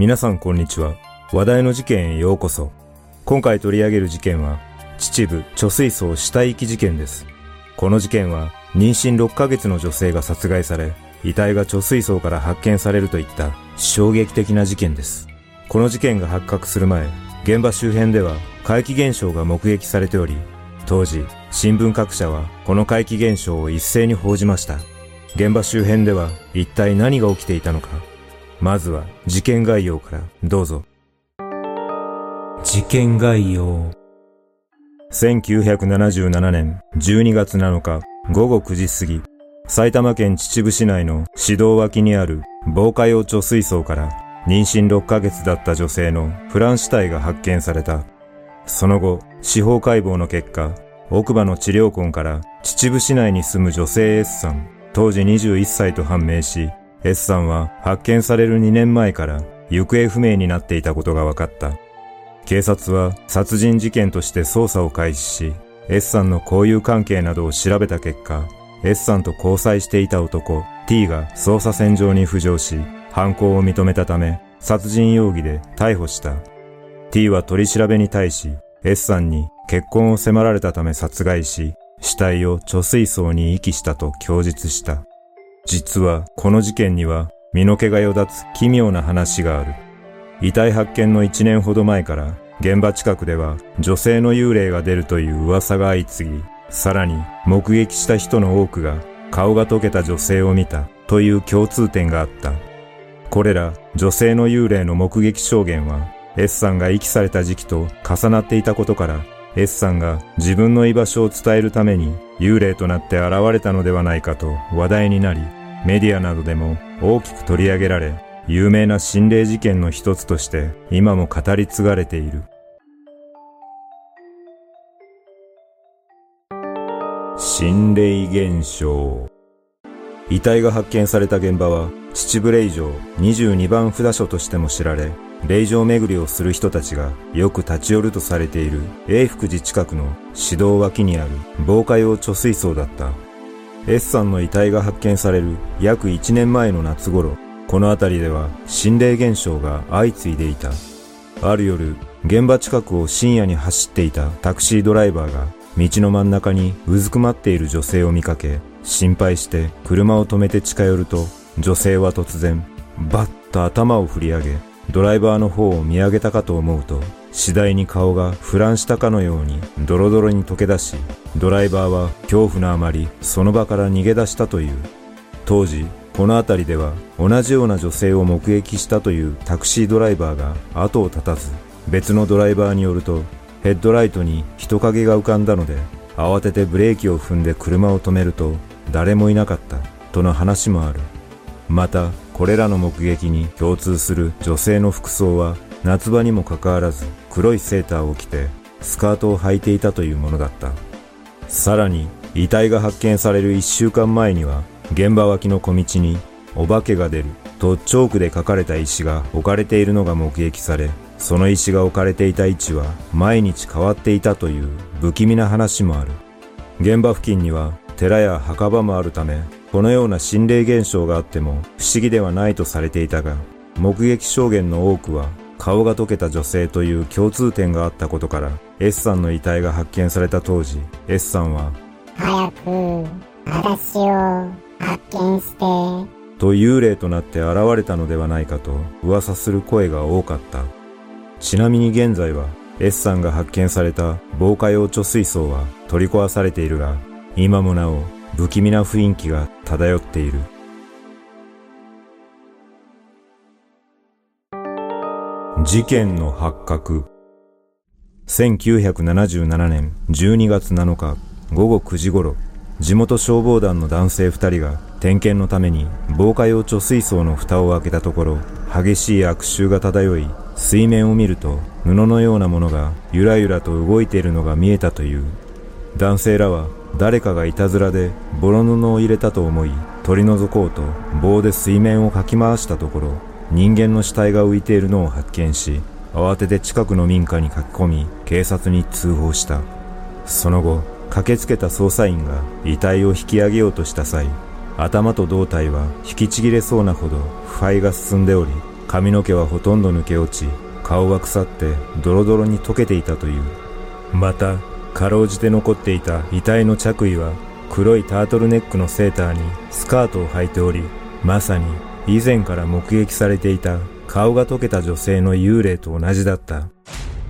皆さんこんにちは。話題の事件へようこそ。今回取り上げる事件は、秩父貯水槽死体遺棄事件です。この事件は、妊娠6ヶ月の女性が殺害され、遺体が貯水槽から発見されるといった衝撃的な事件です。この事件が発覚する前、現場周辺では怪奇現象が目撃されており、当時、新聞各社はこの怪奇現象を一斉に報じました。現場周辺では一体何が起きていたのか、まずは事件概要からどうぞ。事件概要。1977年12月7日午後9時過ぎ、埼玉県秩父市内の市道脇にある防火用貯水槽から妊娠6ヶ月だった女性のフラン死体が発見された。その後、司法解剖の結果、奥歯の治療痕から秩父市内に住む女性 S さん、当時21歳と判明し、S さんは発見される2年前から行方不明になっていたことが分かった。警察は殺人事件として捜査を開始し、S さんの交友関係などを調べた結果、S さんと交際していた男 T が捜査線上に浮上し、犯行を認めたため、殺人容疑で逮捕した。T は取り調べに対し、S さんに結婚を迫られたため殺害し、死体を貯水槽に遺棄したと供述した。実はこの事件には身の毛がよだつ奇妙な話がある。遺体発見の1年ほど前から現場近くでは女性の幽霊が出るという噂が相次ぎ、さらに目撃した人の多くが顔が溶けた女性を見たという共通点があった。これら女性の幽霊の目撃証言は S さんが遺棄された時期と重なっていたことから S さんが自分の居場所を伝えるために幽霊となって現れたのではないかと話題になり、メディアなどでも大きく取り上げられ、有名な心霊事件の一つとして今も語り継がれている。心霊現象遺体が発見された現場は秩父霊場22番札所としても知られ、霊場巡りをする人たちがよく立ち寄るとされている永福寺近くの市道脇にある防火用貯水槽だった。S さんの遺体が発見される約1年前の夏頃、この辺りでは心霊現象が相次いでいた。ある夜、現場近くを深夜に走っていたタクシードライバーが道の真ん中にうずくまっている女性を見かけ、心配して車を止めて近寄ると、女性は突然、バッと頭を振り上げ、ドライバーの方を見上げたかと思うと、次第に顔が腐乱したかのようにドロドロに溶け出し、ドライバーは恐怖のあまりその場から逃げ出したという。当時、この辺りでは同じような女性を目撃したというタクシードライバーが後を絶たず、別のドライバーによると、ヘッドライトに人影が浮かんだので、慌ててブレーキを踏んで車を止めると、誰もいなかった、との話もある。また、これらの目撃に共通する女性の服装は夏場にもかかわらず黒いセーターを着てスカートを履いていたというものだった。さらに遺体が発見される1週間前には現場脇の小道にお化けが出るとチョークで書かれた石が置かれているのが目撃されその石が置かれていた位置は毎日変わっていたという不気味な話もある。現場付近には寺や墓場もあるためこのような心霊現象があっても不思議ではないとされていたが、目撃証言の多くは顔が溶けた女性という共通点があったことから、S さんの遺体が発見された当時、S さんは、早く、私を発見して、と幽霊となって現れたのではないかと噂する声が多かった。ちなみに現在は S さんが発見された防火用貯水槽は取り壊されているが、今もなお不気味な雰囲気が漂っている。事件の発覚。1977年12月7日午後9時頃、地元消防団の男性二人が点検のために防火用貯水槽の蓋を開けたところ、激しい悪臭が漂い、水面を見ると布のようなものがゆらゆらと動いているのが見えたという。男性らは誰かがいたずらでボロ布を入れたと思い取り除こうと棒で水面をかき回したところ人間の死体が浮いているのを発見し慌てて近くの民家に書き込み警察に通報した。その後駆けつけた捜査員が遺体を引き上げようとした際頭と胴体は引きちぎれそうなほど腐敗が進んでおり髪の毛はほとんど抜け落ち顔は腐ってドロドロに溶けていたという。またかろうじて残っていた遺体の着衣は黒いタートルネックのセーターにスカートを履いておりまさに以前から目撃されていた顔が溶けた女性の幽霊と同じだった。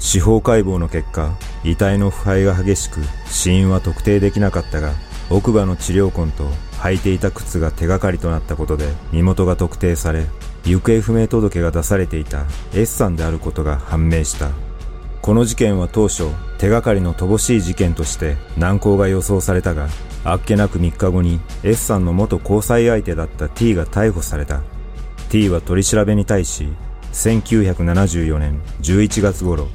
司法解剖の結果、遺体の腐敗が激しく死因は特定できなかったが、奥歯の治療痕と履いていた靴が手がかりとなったことで身元が特定され、行方不明届が出されていた S さんであることが判明した。この事件は当初、手がかりの乏しい事件として難航が予想されたが、あっけなく3日後に S さんの元交際相手だった T が逮捕された。T は取り調べに対し、1974年11月頃、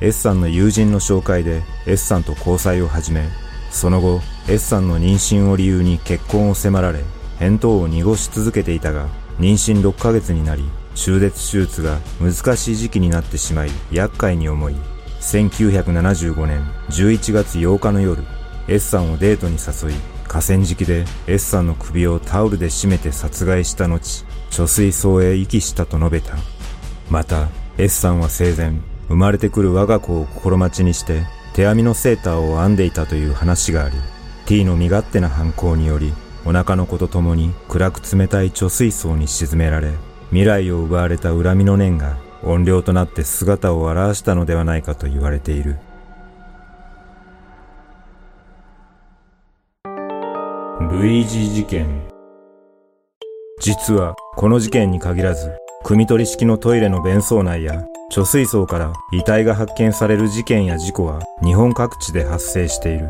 S さんの友人の紹介で S さんと交際を始め、その後 S さんの妊娠を理由に結婚を迫られ、返答を濁し続けていたが、妊娠6ヶ月になり、中絶手術が難しい時期になってしまい、厄介に思い、1975年11月8日の夜、S さんをデートに誘い、河川敷で S さんの首をタオルで締めて殺害した後、貯水槽へ遺棄したと述べた。また、S さんは生前、生まれてくる我が子を心待ちにして、手編みのセーターを編んでいたという話があり、T の身勝手な犯行により、お腹の子と共に暗く冷たい貯水槽に沈められ、未来を奪われた恨みの念が怨霊となって姿を現したのではないかと言われている。ルイージ事件実はこの事件に限らず、汲み取り式のトイレの便槽内や貯水槽から遺体が発見される事件や事故は日本各地で発生している。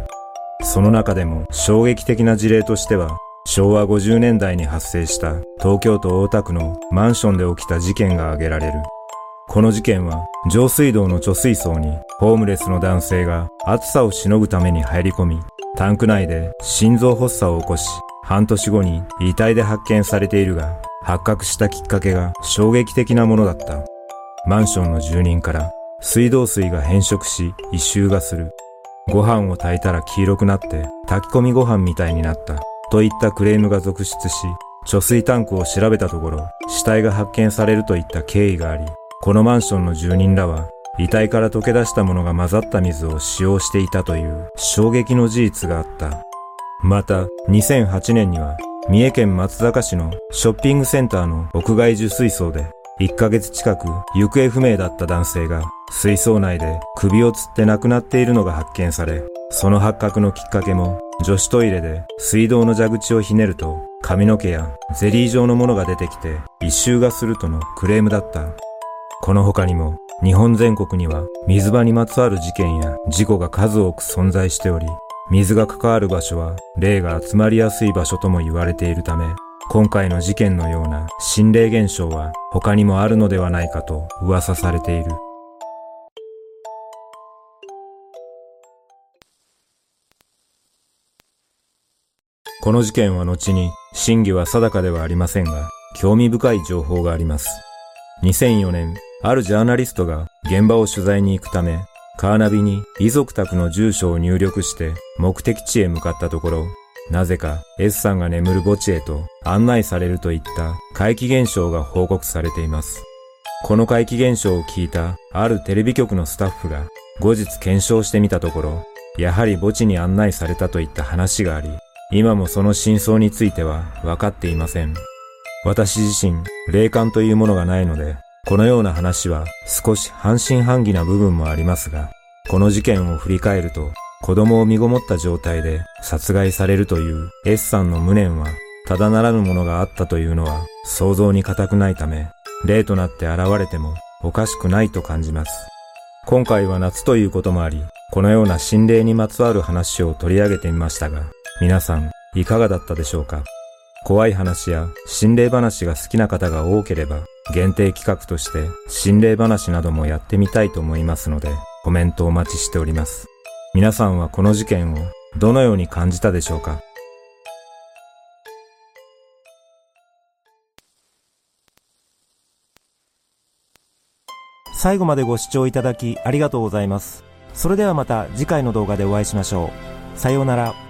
その中でも衝撃的な事例としては昭和50年代に発生した東京都大田区のマンションで起きた事件が挙げられる。この事件は上水道の貯水槽にホームレスの男性が暑さをしのぐために入り込み、タンク内で心臓発作を起こし、半年後に遺体で発見されているが、発覚したきっかけが衝撃的なものだった。マンションの住人から水道水が変色し異臭がする。ご飯を炊いたら黄色くなって炊き込みご飯みたいになった。といったクレームが続出し、貯水タンクを調べたところ、死体が発見されるといった経緯があり、このマンションの住人らは、遺体から溶け出したものが混ざった水を使用していたという衝撃の事実があった。また、2008年には、三重県松坂市のショッピングセンターの屋外受水槽で、1ヶ月近く行方不明だった男性が、水槽内で首を吊って亡くなっているのが発見され、その発覚のきっかけも、女子トイレで水道の蛇口をひねると、髪の毛やゼリー状のものが出てきて、異臭がするとのクレームだった。この他にも、日本全国には水場にまつわる事件や事故が数多く存在しており、水が関わる場所は霊が集まりやすい場所とも言われているため、今回の事件のような心霊現象は他にもあるのではないかと噂されている。この事件は後に真偽は定かではありませんが、興味深い情報があります。2004年、あるジャーナリストが現場を取材に行くため、カーナビに遺族宅の住所を入力して目的地へ向かったところ、なぜか S さんが眠る墓地へと案内されるといった怪奇現象が報告されています。この怪奇現象を聞いたあるテレビ局のスタッフが後日検証してみたところ、やはり墓地に案内されたといった話があり、今もその真相については分かっていません。私自身、霊感というものがないので、このような話は少し半信半疑な部分もありますが、この事件を振り返ると、子供を身ごもった状態で殺害されるという S さんの無念は、ただならぬものがあったというのは想像に難くないため、例となって現れてもおかしくないと感じます。今回は夏ということもあり、このような心霊にまつわる話を取り上げてみましたが、皆さんいかがだったでしょうか？怖い話や心霊話が好きな方が多ければ、限定企画として心霊話などもやってみたいと思いますので、コメントお待ちしております。皆さんはこの事件をどのように感じたでしょうか？最後までご視聴いただきありがとうございます。それではまた次回の動画でお会いしましょう。さようなら。